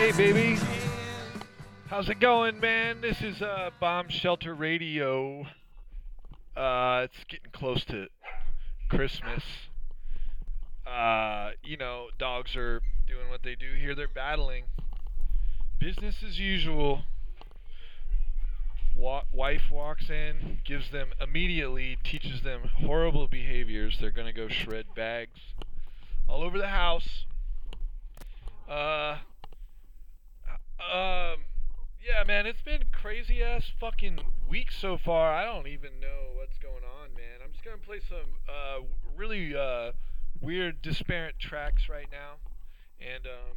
Hey, baby. How's it going, man? This is uh, Bomb Shelter Radio. Uh, it's getting close to Christmas. Uh, you know, dogs are doing what they do here. They're battling. Business as usual. Wa- wife walks in, gives them immediately, teaches them horrible behaviors. They're gonna go shred bags all over the house. Uh, um, yeah, man, it's been crazy ass fucking week so far. I don't even know what's going on, man. I'm just gonna play some uh really uh weird, disparate tracks right now, and um,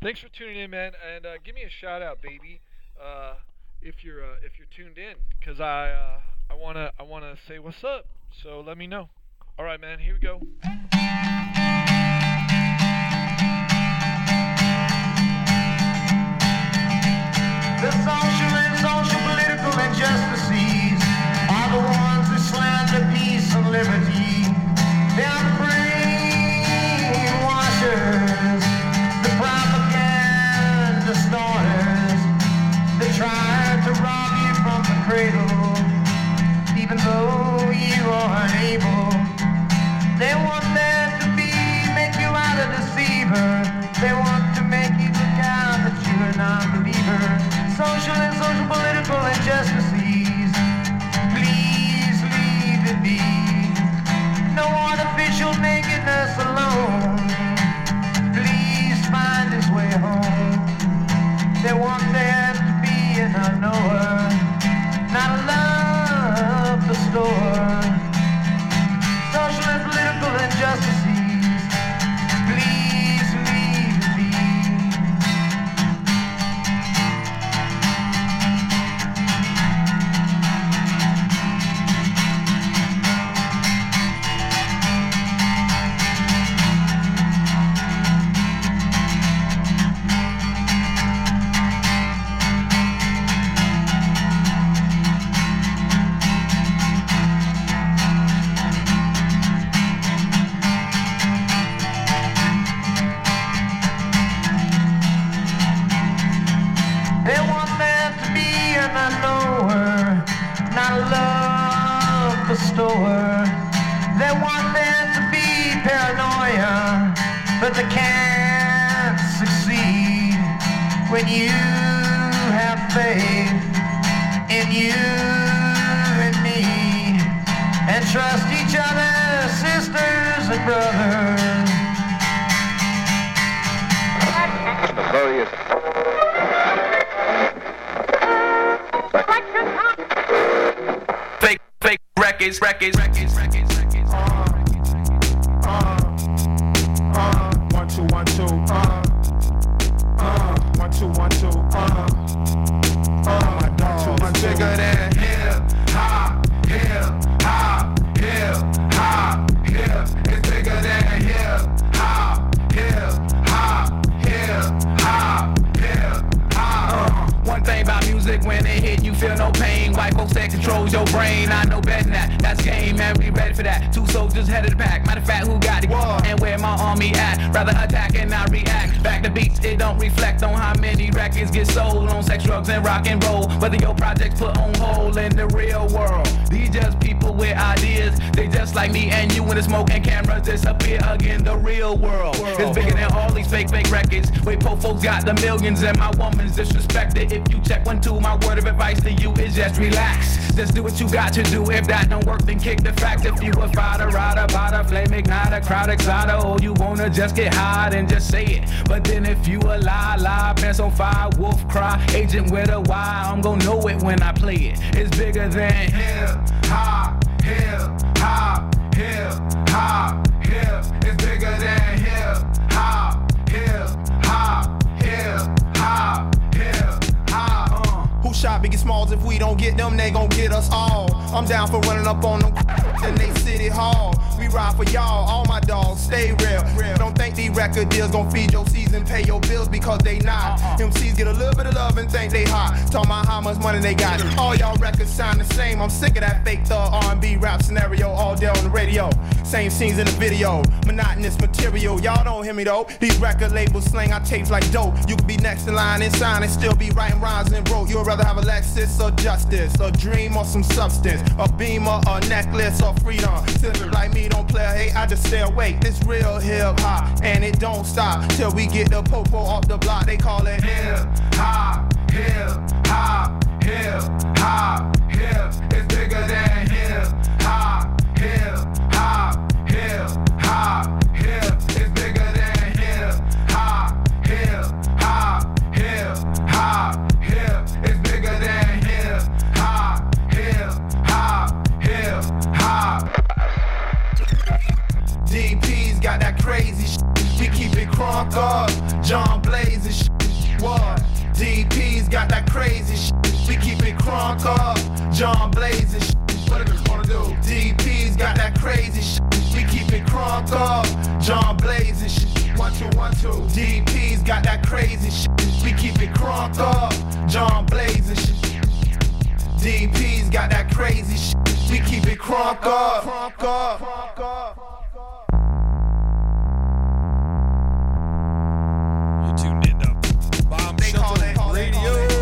thanks for tuning in, man. And uh, give me a shout out, baby. Uh, if you're uh, if you're tuned in, cause I uh, I wanna I wanna say what's up. So let me know. All right, man. Here we go. Liberty. You got to do. If that don't work, then kick the facts. If you a fighter, rider, bada, flame igniter, crowd exciter, or you wanna just get high and just say it. But then if you a lie, lie, pants on fire, wolf cry, agent with a Y, I'm gonna know it when I play it. It's bigger than hip hop, hip hop, hip hop, hip. It's bigger than hip shot Biggie Smalls? If we don't get them, they gon' get us all. I'm down for running up on them in they city hall. Ride for y'all. All my dogs stay real. Don't think these record deals gon' feed your season, pay your bills because they not. Uh-huh. MCs get a little bit of love and think they hot. Talk about how much money they got. All y'all records sound the same. I'm sick of that fake thug R&B rap scenario all day on the radio. Same scenes in the video, monotonous material. Y'all don't hear me though. These record labels slang our tapes like dope. You could be next in line and sign and still be writing rhymes and wrote. You'd rather have a Lexus or justice, a dream or some substance, a beamer, a necklace or freedom. Like me don't play hate, I just stay awake. This real hip hop and it don't stop till we get the popo off the block. They call it hip hop, hip hop, hip hop, hip. It's bigger than hip hop, hip up. John Blaze and shit. What? DP's got that crazy shit. We keep it crunk up. John Blaze and shit. What it gonna do? DP's got that crazy shit. We keep it crunk up. John Blaze and shit. One, two, one, two. DP's got that crazy shit. We keep it crunk up. John Blaze and shit. DP's got that crazy shit. We keep it crunk up. Crunk up. Crunk up. Radio.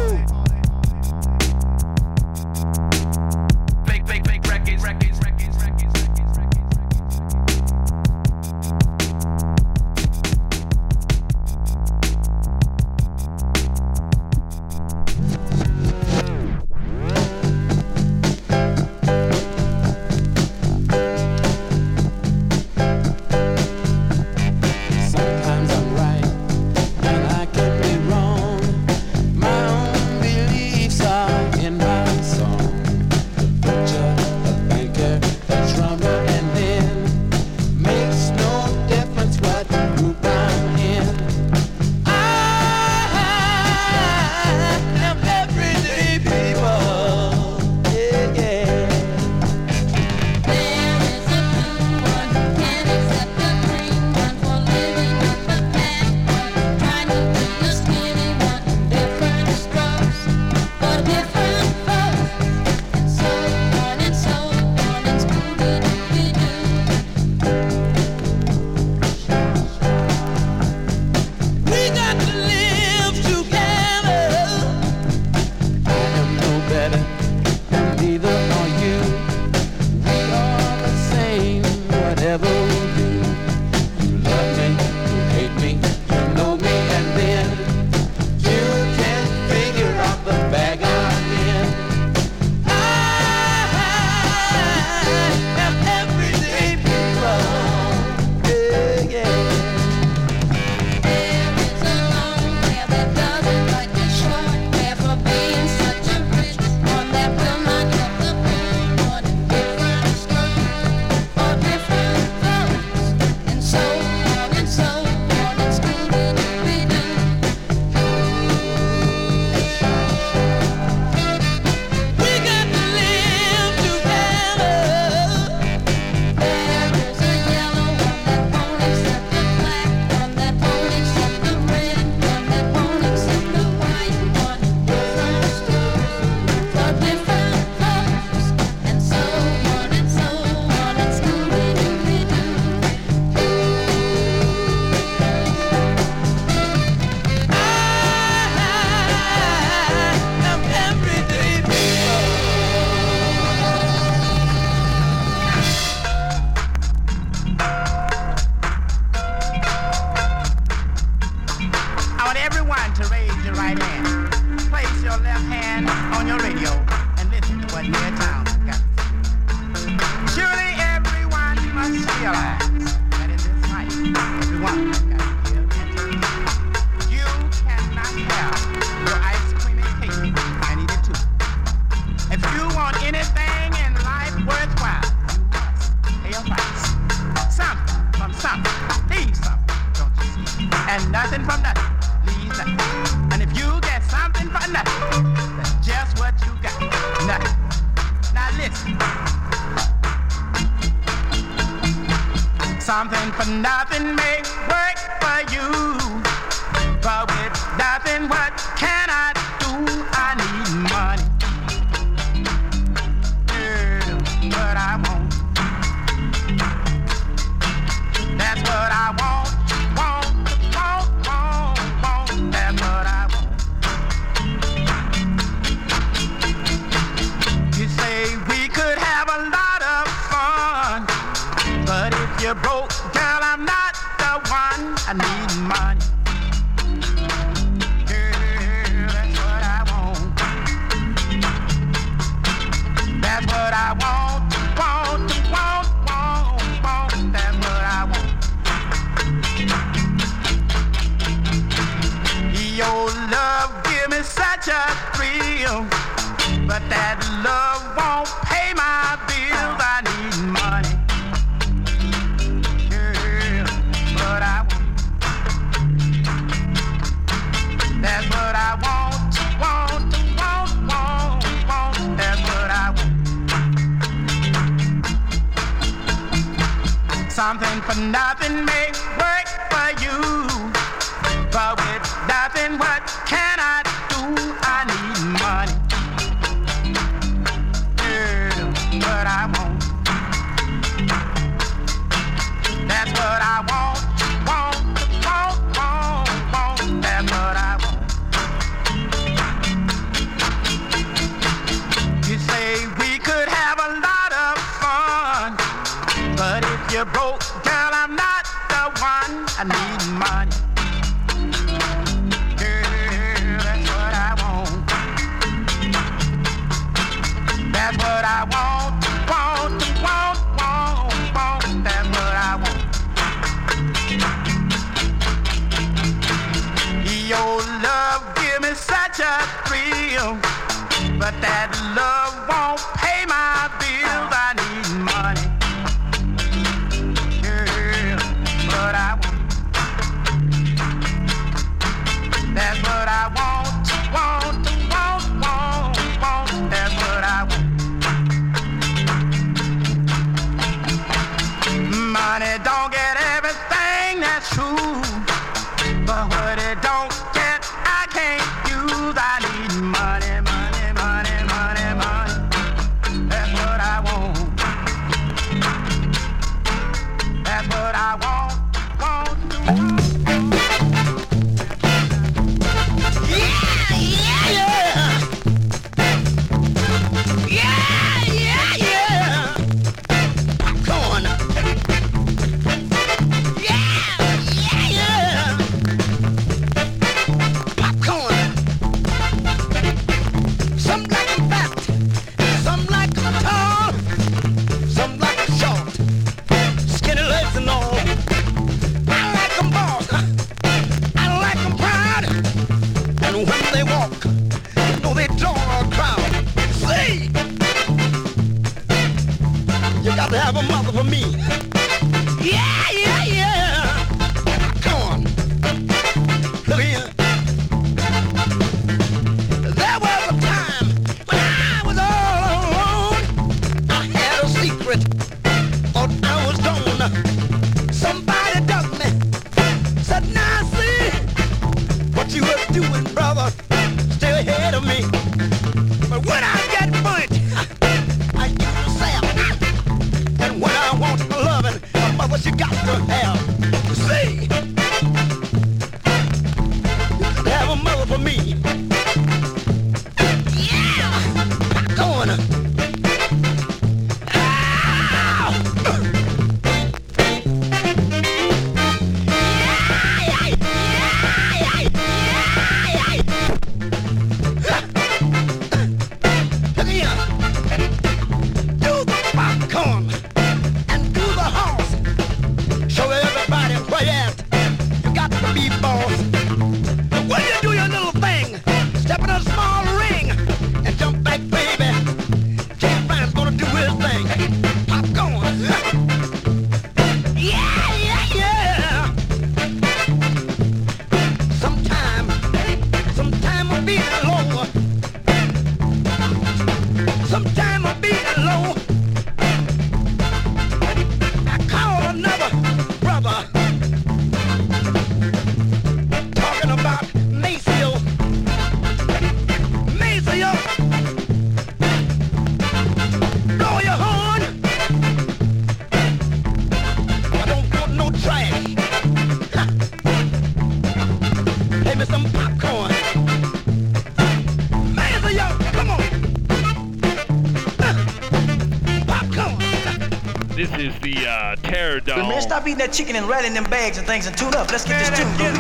But Dome. man, stop eating that chicken and rattling them bags and things and tune up. Let's get this tune. going.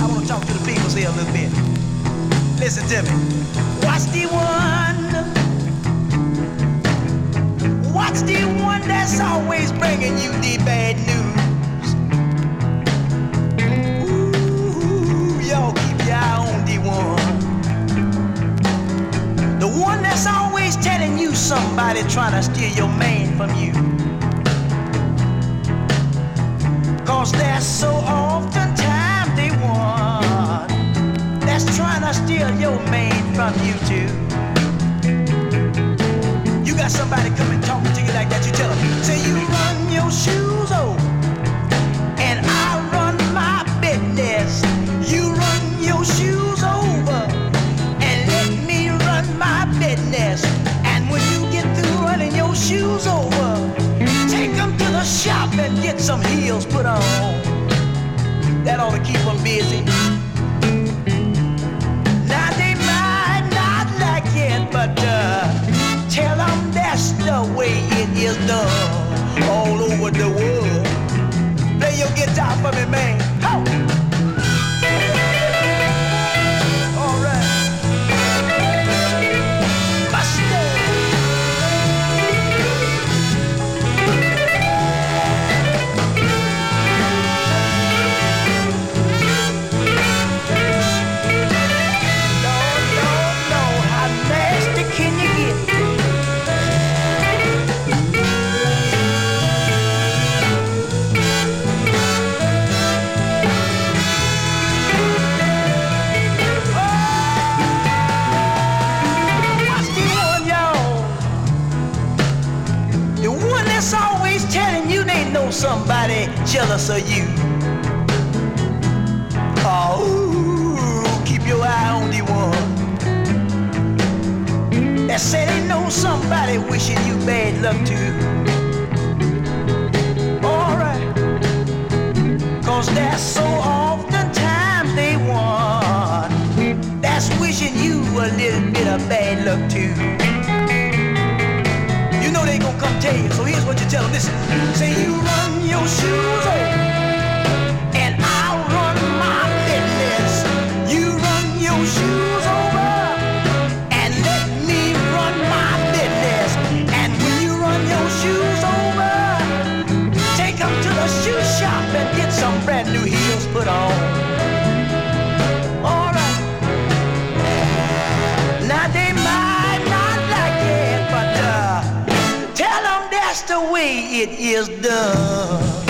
I want to talk to the people here a little bit. Listen to me. Watch the one. Watch the one that's always bringing you the bad news. Somebody trying to steal your man from you. Cause there's so often time they want that's trying to steal your man from you too. You got somebody coming talking to you like that, you tell them, say you run your shoes That ought to keep them busy. Now they might not like it, but uh, tell them that's the way it is done all over the world. Play your guitar for me, man. Jealous of you. Oh, keep your eye on the one that say they know somebody wishing you bad luck too. Alright, cause there's so often times they want that's wishing you a little bit of bad luck too. So here's what you tell them. Listen, say you run your shoes it is done.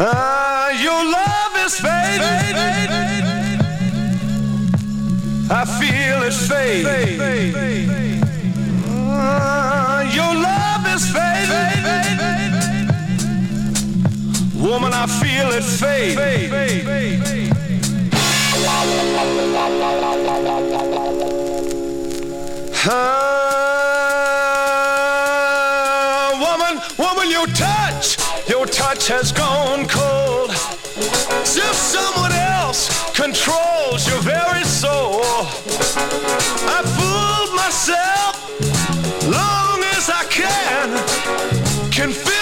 Uh, your love is fading. I feel it fade. Uh, your love is fading. Woman, I feel it fade. Huh? touch has gone cold. As if someone else controls your very soul. I fooled myself long as I can. Can feel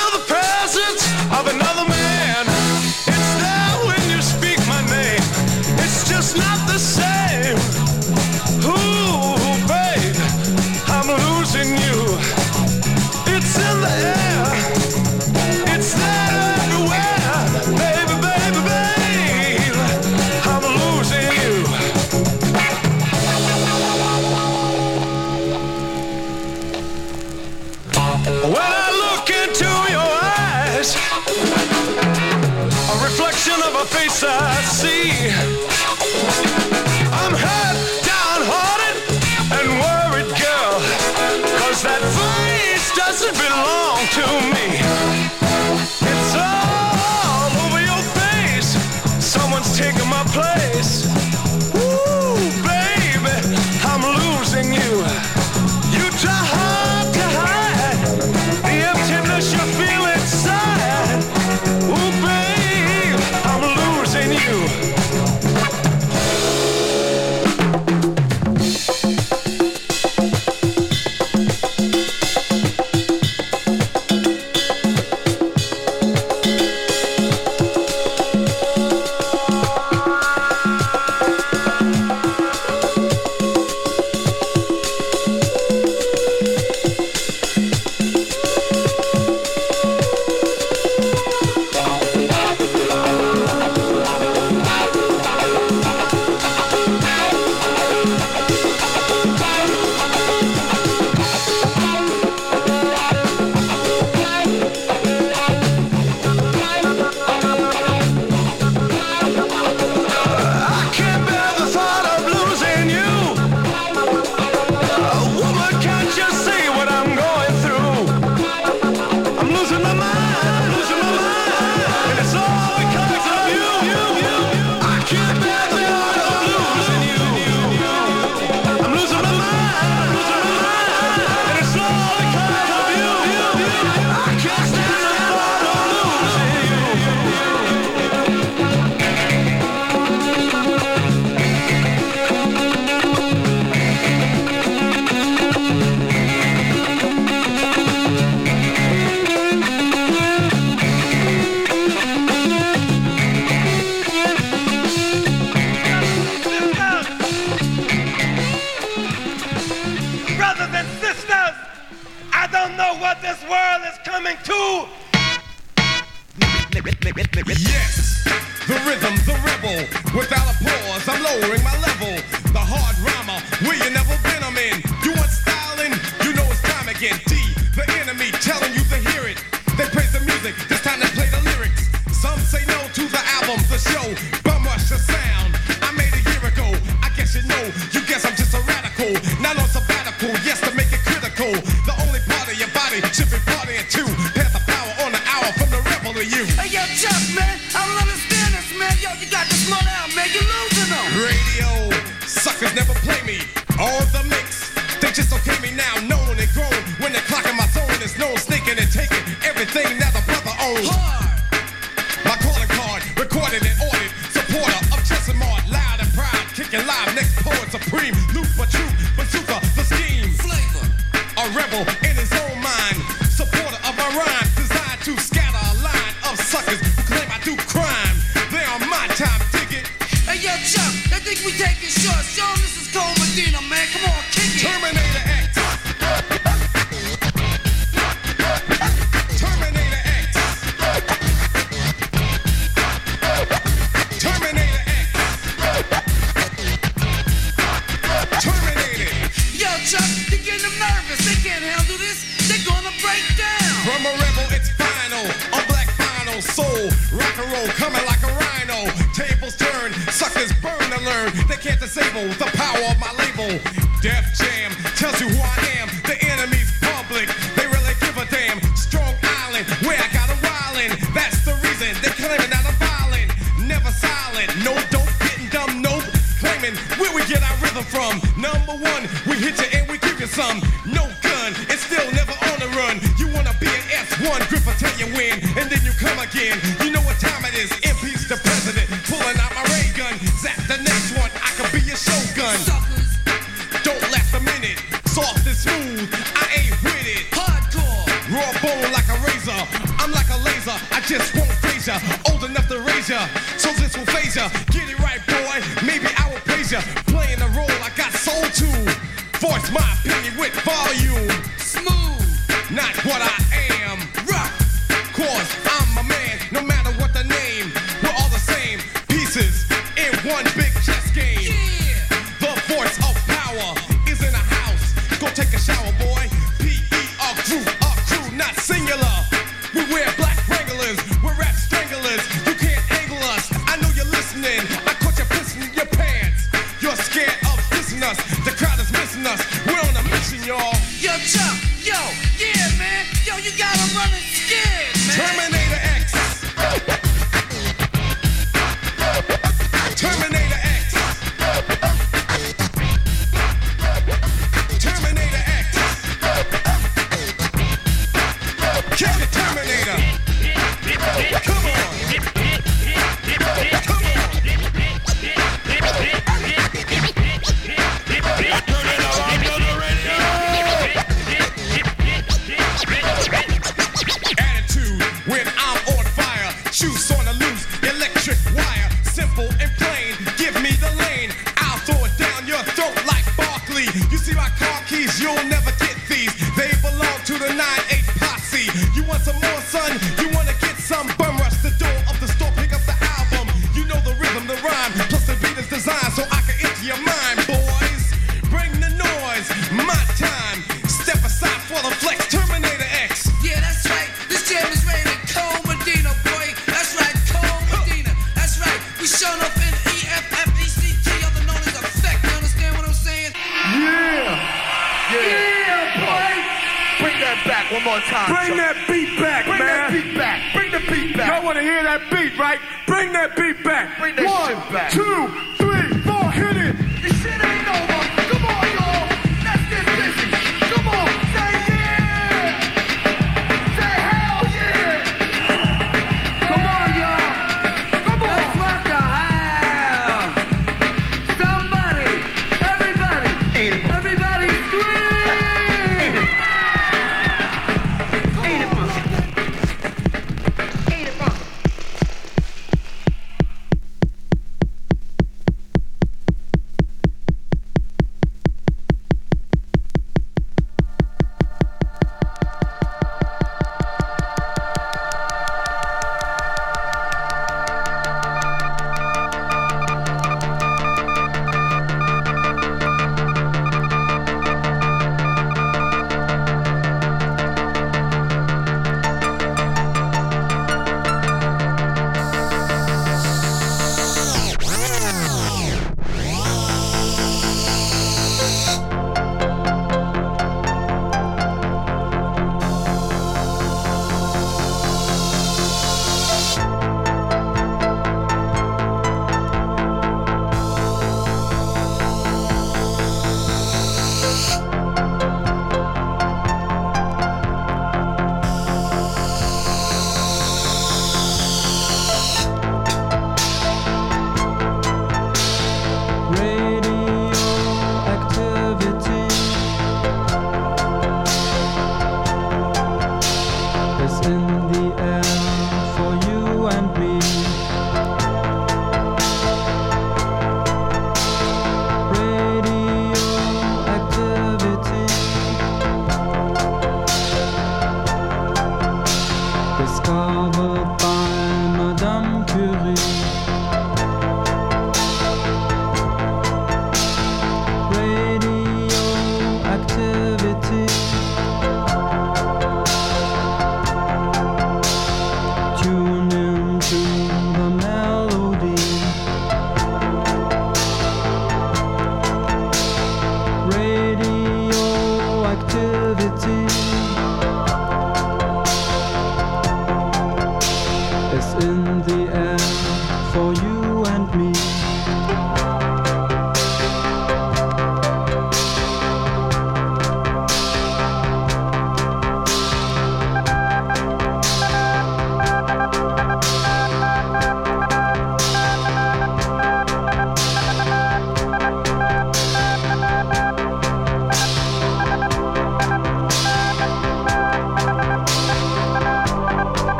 you. Hey, yo, Chuck, man, I don't understand this, man. Yo, you got to slow man. You're losing them. Radio suckers never play me. All the mix.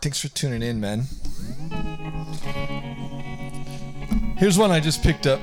Thanks for tuning in, man. Here's one I just picked up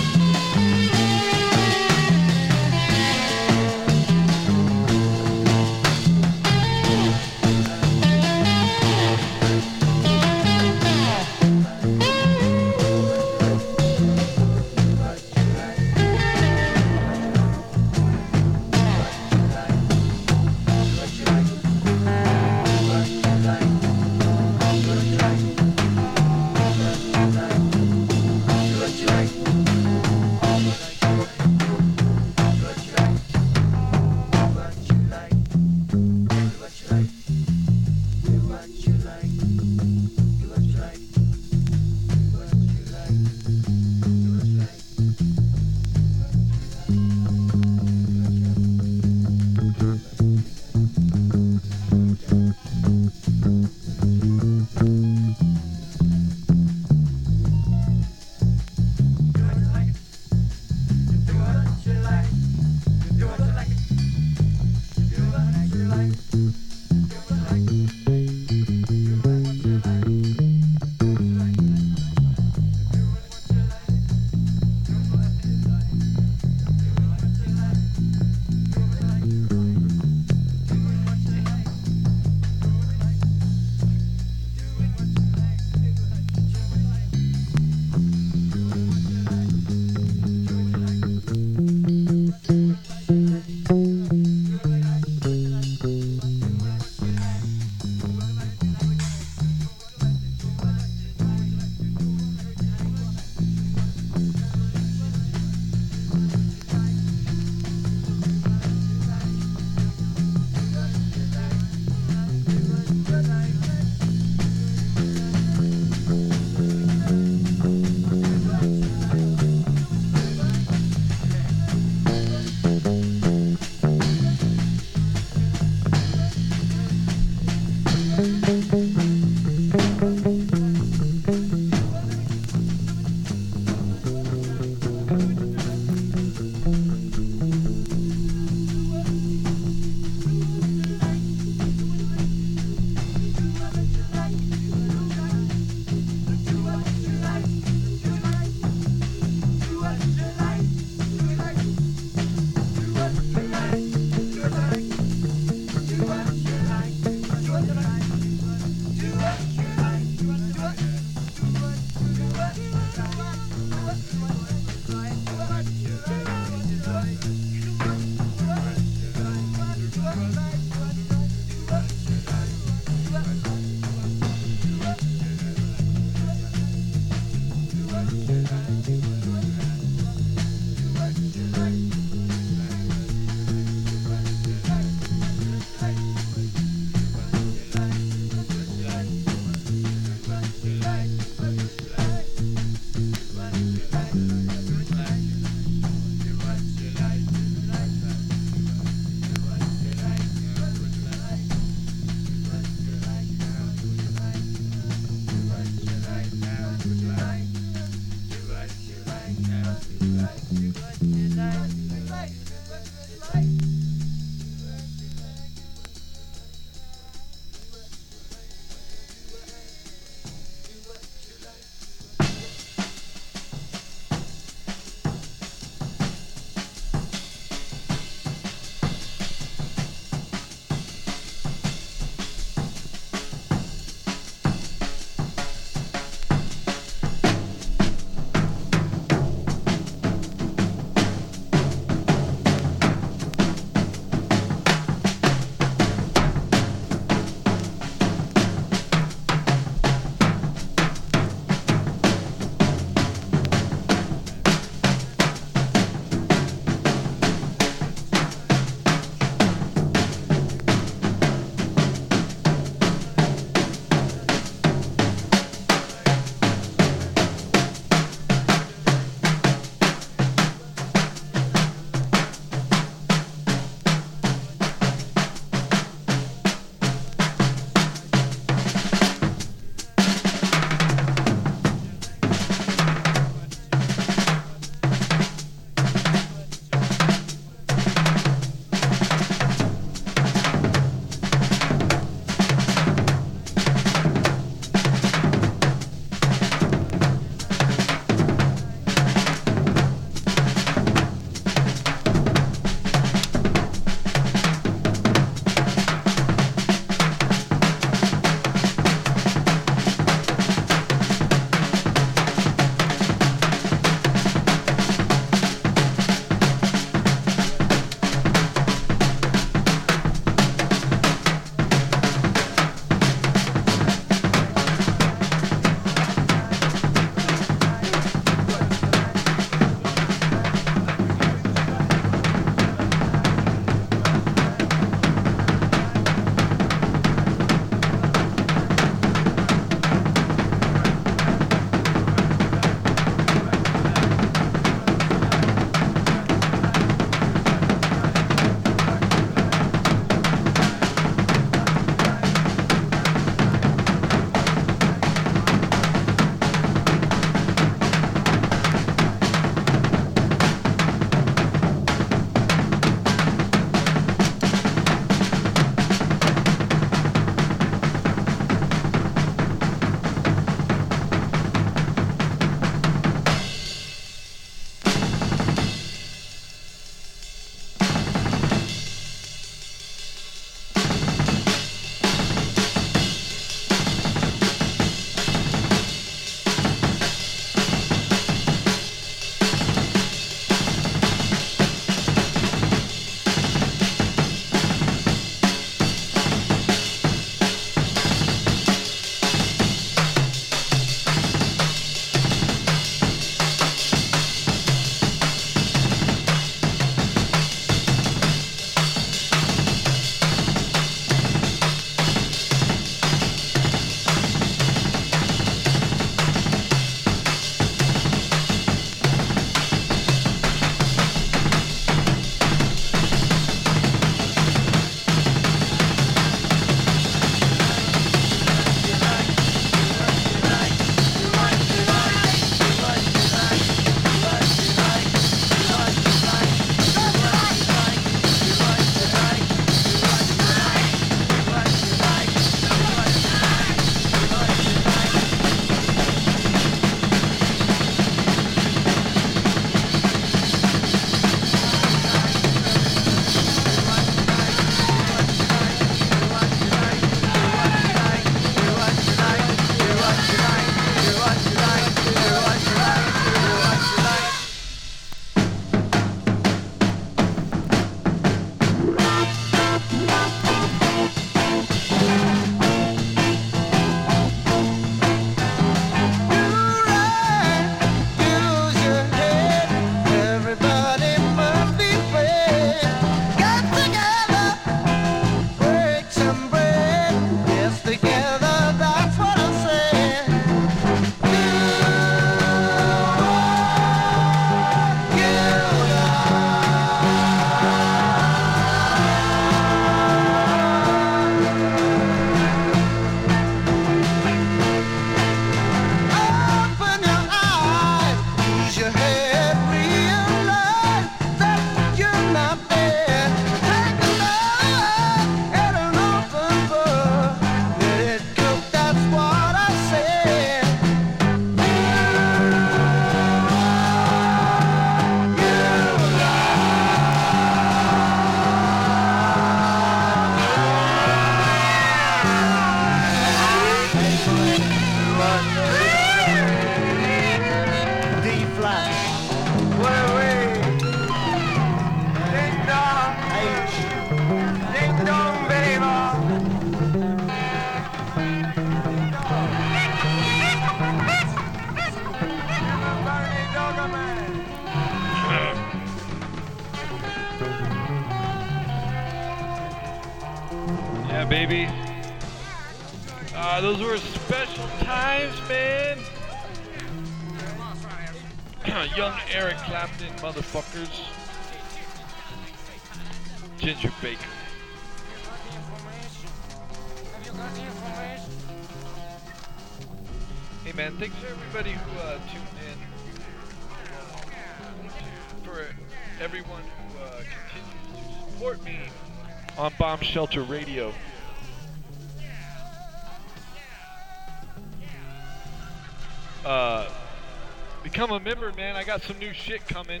shit coming.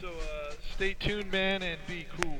So uh, stay tuned, man, and be cool.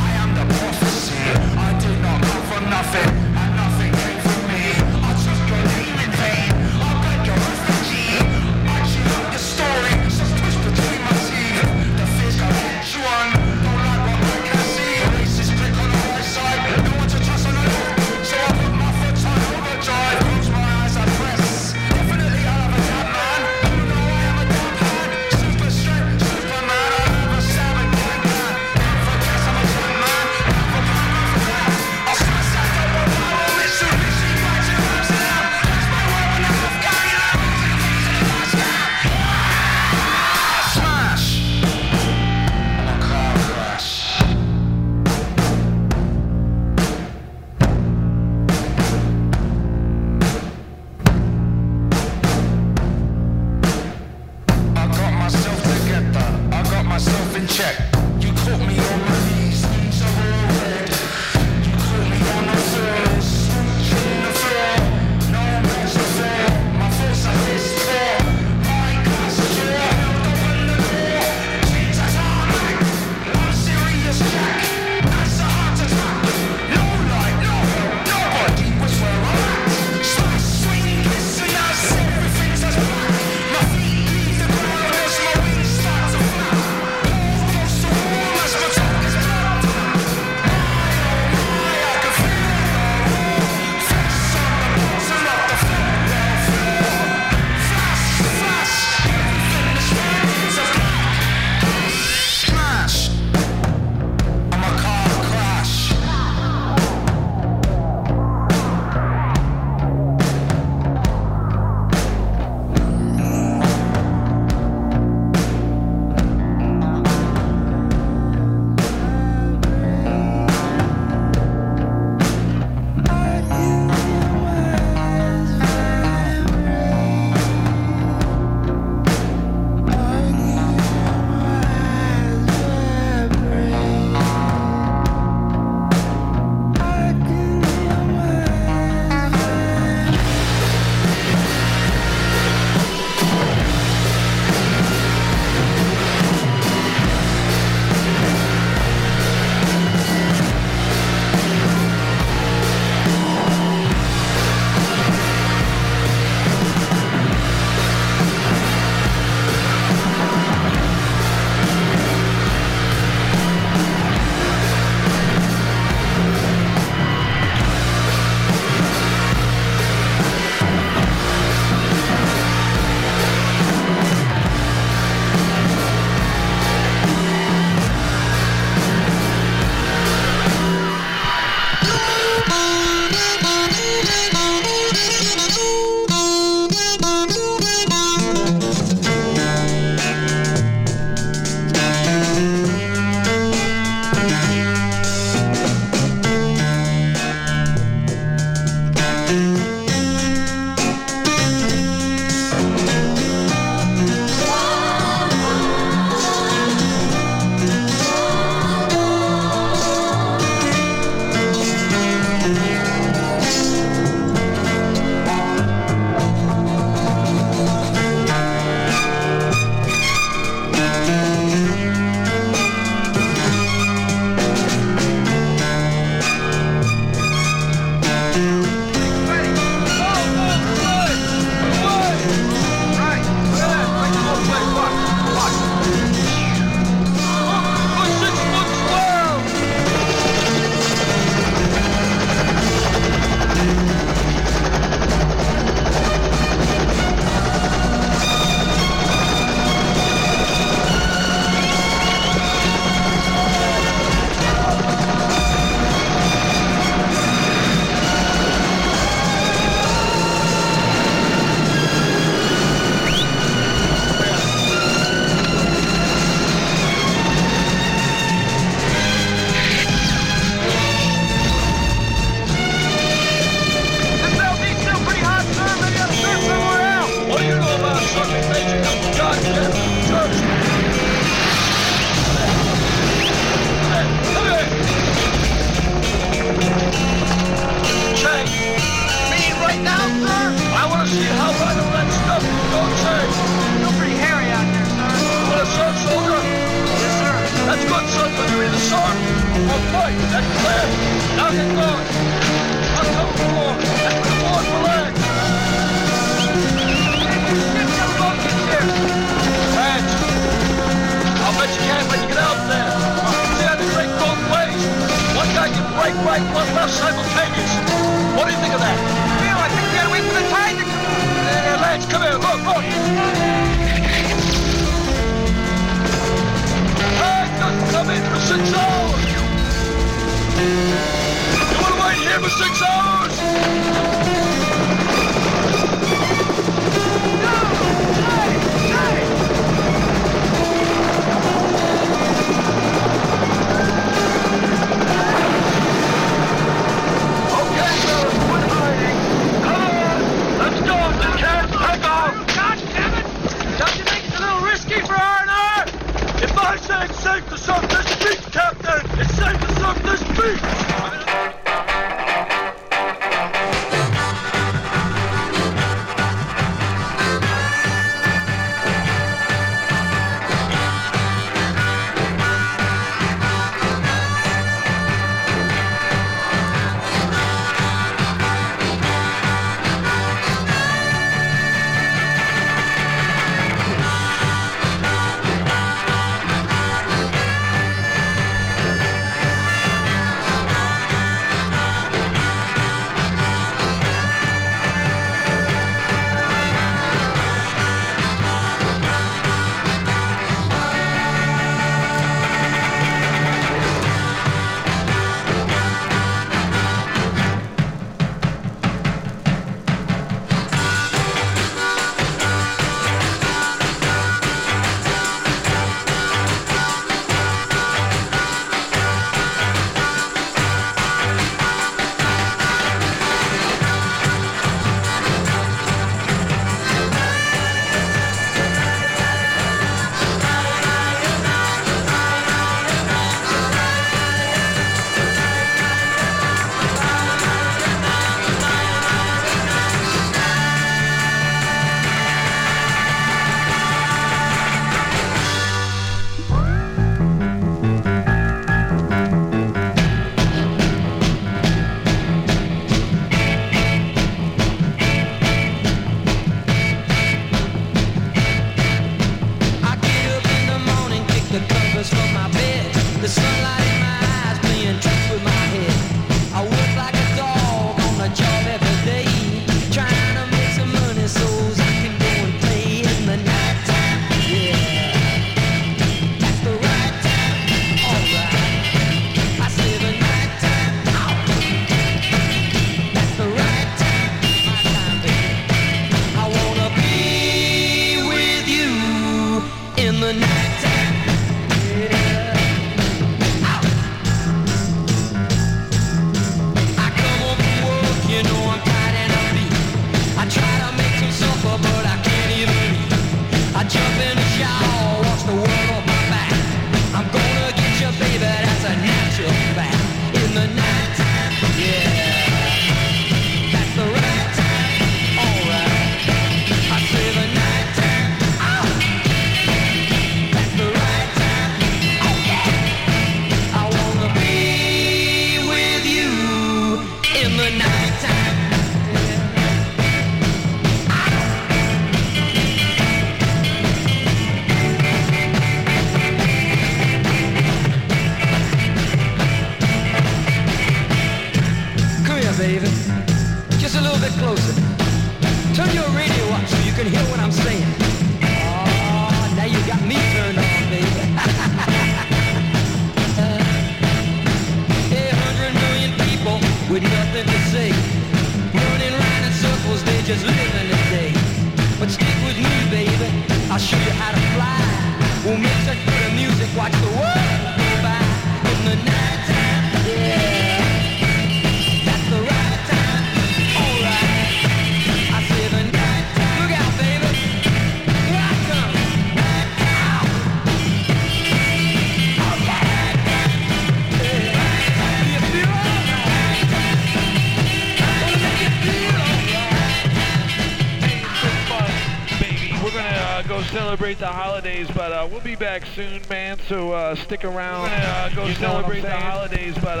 we'll be back soon, man. So uh, stick around. Gonna, uh, go you celebrate the holidays, but uh,